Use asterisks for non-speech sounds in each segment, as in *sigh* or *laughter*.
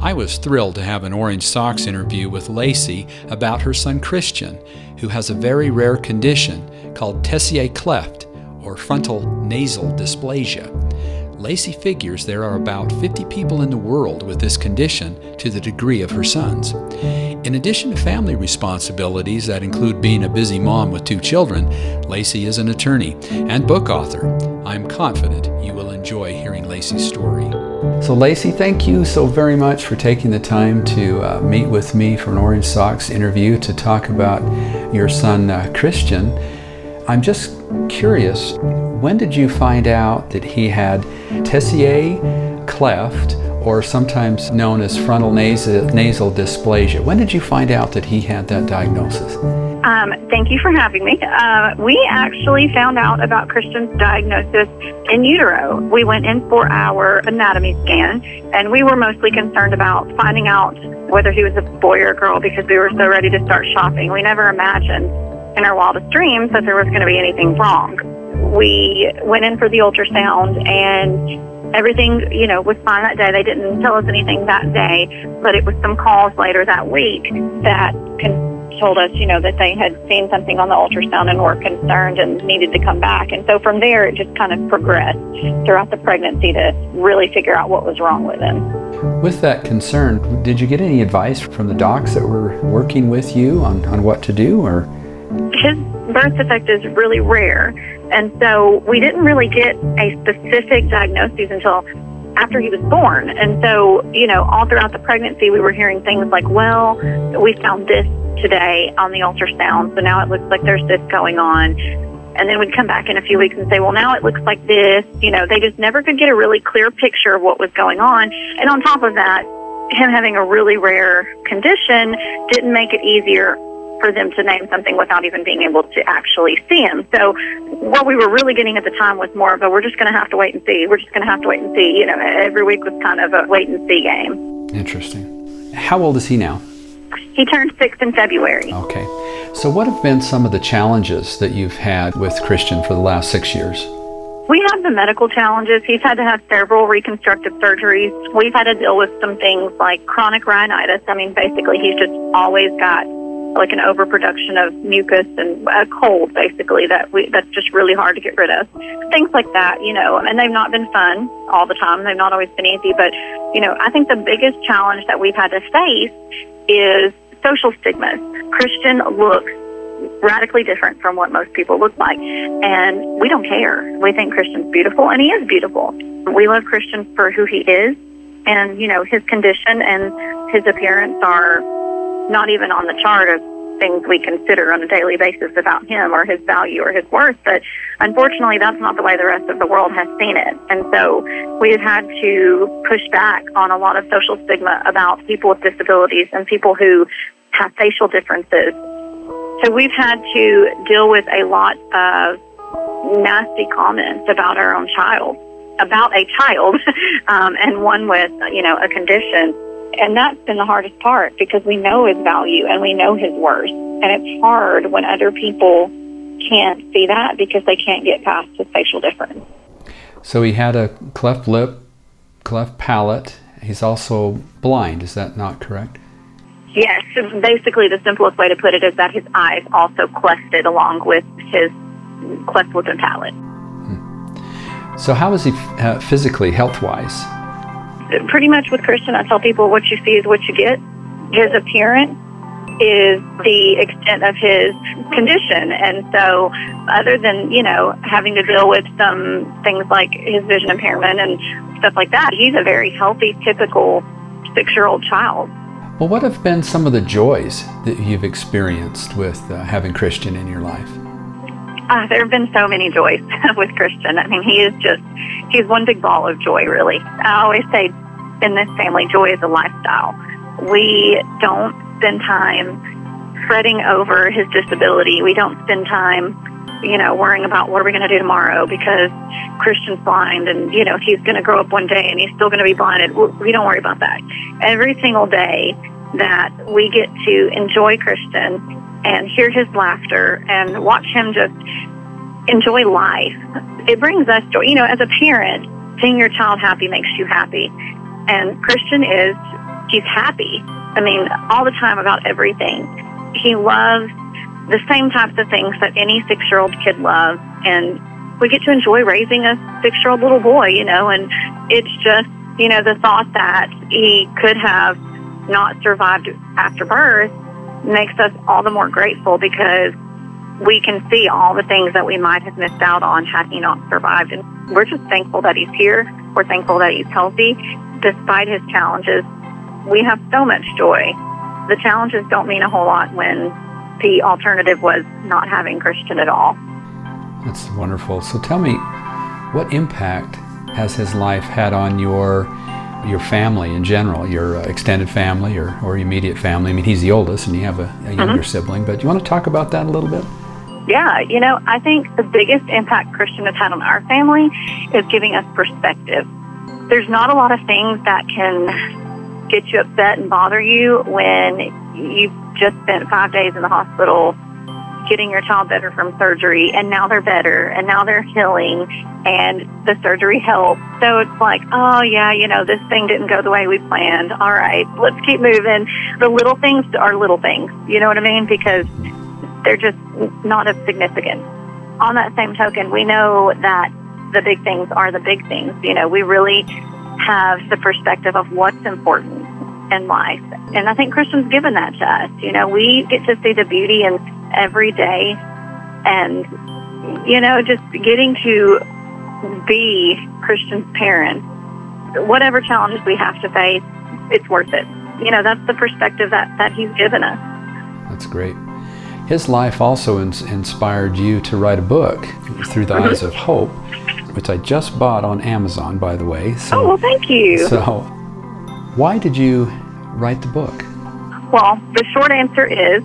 I was thrilled to have an Orange Socks interview with Lacey about her son Christian, who has a very rare condition called Tessier cleft or frontal nasal dysplasia. Lacey figures there are about 50 people in the world with this condition to the degree of her son's. In addition to family responsibilities that include being a busy mom with two children, Lacey is an attorney and book author. I'm confident you will enjoy hearing Lacey's story. So, Lacey, thank you so very much for taking the time to uh, meet with me for an Orange Socks interview to talk about your son, uh, Christian. I'm just curious, when did you find out that he had Tessier cleft, or sometimes known as frontal nasal, nasal dysplasia? When did you find out that he had that diagnosis? Um, thank you for having me. Uh, we actually found out about Christian's diagnosis in utero. We went in for our anatomy scan, and we were mostly concerned about finding out whether he was a boy or a girl because we were so ready to start shopping. We never imagined in our wildest dreams that there was going to be anything wrong. We went in for the ultrasound and everything, you know, was fine that day. They didn't tell us anything that day, but it was some calls later that week that con- told us, you know, that they had seen something on the ultrasound and were concerned and needed to come back. And so from there, it just kind of progressed throughout the pregnancy to really figure out what was wrong with him. With that concern, did you get any advice from the docs that were working with you on, on what to do or? His birth defect is really rare. And so we didn't really get a specific diagnosis until after he was born. And so, you know, all throughout the pregnancy, we were hearing things like, well, we found this today on the ultrasound. So now it looks like there's this going on. And then we'd come back in a few weeks and say, well, now it looks like this. You know, they just never could get a really clear picture of what was going on. And on top of that, him having a really rare condition didn't make it easier for them to name something without even being able to actually see him. So what we were really getting at the time was more of a we're just going to have to wait and see. We're just going to have to wait and see. You know, every week was kind of a wait and see game. Interesting. How old is he now? He turned six in February. Okay. So what have been some of the challenges that you've had with Christian for the last six years? We have the medical challenges. He's had to have several reconstructive surgeries. We've had to deal with some things like chronic rhinitis. I mean, basically, he's just always got like an overproduction of mucus and a cold, basically, that we that's just really hard to get rid of. Things like that, you know, and they've not been fun all the time. They've not always been easy, but you know, I think the biggest challenge that we've had to face is social stigmas. Christian looks radically different from what most people look like. And we don't care. We think Christian's beautiful, and he is beautiful. We love Christian for who he is. And, you know, his condition and his appearance are not even on the chart of things we consider on a daily basis about him or his value or his worth. But unfortunately, that's not the way the rest of the world has seen it. And so we've had to push back on a lot of social stigma about people with disabilities and people who have facial differences. So we've had to deal with a lot of nasty comments about our own child, about a child, *laughs* um, and one with, you know, a condition and that's been the hardest part because we know his value and we know his worth. And it's hard when other people can't see that because they can't get past his facial difference. So he had a cleft lip, cleft palate. He's also blind. Is that not correct? Yes. Basically, the simplest way to put it is that his eyes also clefted along with his cleft lip and palate. Hmm. So, how is he uh, physically, health wise? Pretty much with Christian, I tell people what you see is what you get. His appearance is the extent of his condition. And so, other than, you know, having to deal with some things like his vision impairment and stuff like that, he's a very healthy, typical six year old child. Well, what have been some of the joys that you've experienced with uh, having Christian in your life? Uh, there have been so many joys *laughs* with Christian. I mean, he is just, he's one big ball of joy, really. I always say in this family, joy is a lifestyle. We don't spend time fretting over his disability. We don't spend time, you know, worrying about what are we going to do tomorrow because Christian's blind and, you know, he's going to grow up one day and he's still going to be blinded. We don't worry about that. Every single day that we get to enjoy Christian and hear his laughter and watch him just enjoy life, it brings us joy. You know, as a parent, seeing your child happy makes you happy. And Christian is, he's happy. I mean, all the time about everything. He loves the same types of things that any six year old kid loves. And we get to enjoy raising a six year old little boy, you know, and it's just, you know, the thought that he could have not survived after birth makes us all the more grateful because we can see all the things that we might have missed out on had he not survived. And we're just thankful that he's here. We're thankful that he's healthy. Despite his challenges, we have so much joy. The challenges don't mean a whole lot when the alternative was not having Christian at all. That's wonderful. So tell me, what impact has his life had on your your family in general, your uh, extended family or, or immediate family? I mean, he's the oldest and you have a, a younger mm-hmm. sibling, but do you want to talk about that a little bit? Yeah, you know, I think the biggest impact Christian has had on our family is giving us perspective. There's not a lot of things that can get you upset and bother you when you've just spent five days in the hospital getting your child better from surgery and now they're better and now they're healing and the surgery helped. So it's like, oh yeah, you know, this thing didn't go the way we planned. All right, let's keep moving. The little things are little things. You know what I mean? Because they're just not as significant. On that same token, we know that the big things are the big things. You know, we really have the perspective of what's important in life. And I think Christian's given that to us. You know, we get to see the beauty in every day and, you know, just getting to be Christian's parents. Whatever challenges we have to face, it's worth it. You know, that's the perspective that, that he's given us. That's great. His life also ins- inspired you to write a book, Through the Eyes of Hope, which I just bought on Amazon, by the way. So, oh, well, thank you. So, why did you write the book? Well, the short answer is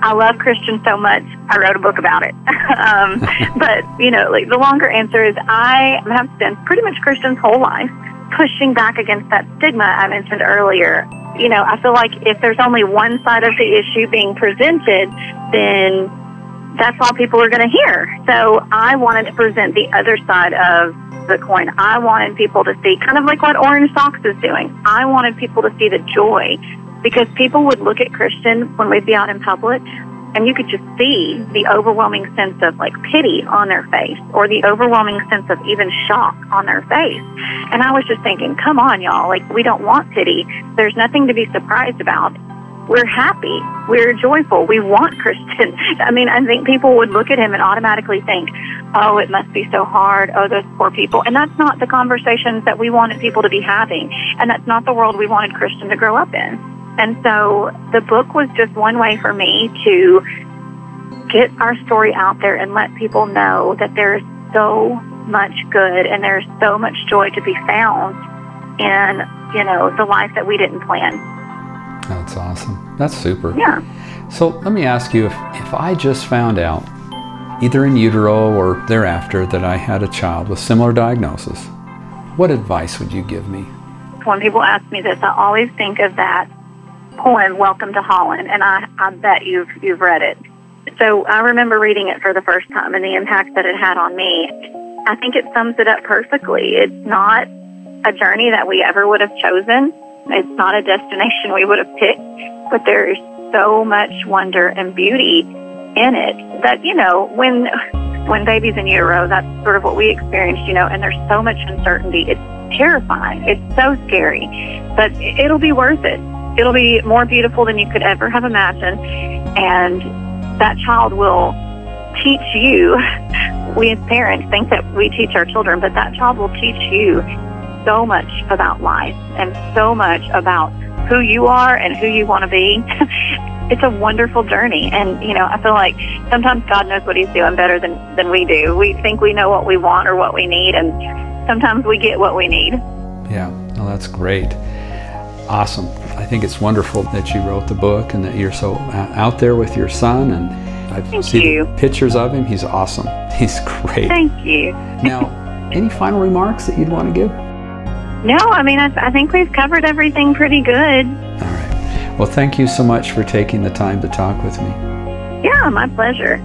I love Christian so much, I wrote a book about it. *laughs* um, *laughs* but, you know, like the longer answer is I have spent pretty much Christian's whole life pushing back against that stigma I mentioned earlier you know, I feel like if there's only one side of the issue being presented, then that's all people are going to hear. So I wanted to present the other side of the coin. I wanted people to see kind of like what Orange Socks is doing. I wanted people to see the joy because people would look at Christian when we'd be out in public and you could just see the overwhelming sense of like pity on their face or the overwhelming sense of even shock on their face. And I was just thinking, come on, y'all, like we don't want pity. There's nothing to be surprised about. We're happy. We're joyful. We want Christian. *laughs* I mean, I think people would look at him and automatically think, oh, it must be so hard. Oh, those poor people. And that's not the conversations that we wanted people to be having. And that's not the world we wanted Christian to grow up in. And so the book was just one way for me to get our story out there and let people know that there's so much good and there's so much joy to be found in, you know, the life that we didn't plan. That's awesome. That's super. Yeah. So let me ask you if, if I just found out, either in utero or thereafter, that I had a child with similar diagnosis, what advice would you give me? When people ask me this, I always think of that poem "Welcome to Holland," and I, I bet you've you've read it. So I remember reading it for the first time and the impact that it had on me. I think it sums it up perfectly. It's not a journey that we ever would have chosen. It's not a destination we would have picked, but there is so much wonder and beauty in it that you know when when babies in utero, that's sort of what we experienced, you know, and there's so much uncertainty. It's terrifying. It's so scary, but it'll be worth it it'll be more beautiful than you could ever have imagined. And that child will teach you. *laughs* We as parents think that we teach our children, but that child will teach you so much about life and so much about who you are and who you want to be. *laughs* it's a wonderful journey. And, you know, I feel like sometimes God knows what he's doing better than, than we do. We think we know what we want or what we need, and sometimes we get what we need. Yeah, well, that's great. Awesome. I think it's wonderful that you wrote the book and that you're so uh, out there with your son. And I've Thank seen you. pictures of him. He's awesome. *laughs* He's great. Thank you. now, any final remarks that you'd want to give? No, I mean, I, I think we've covered everything pretty good. All right. Well, thank you so much for taking the time to talk with me. Yeah, my pleasure.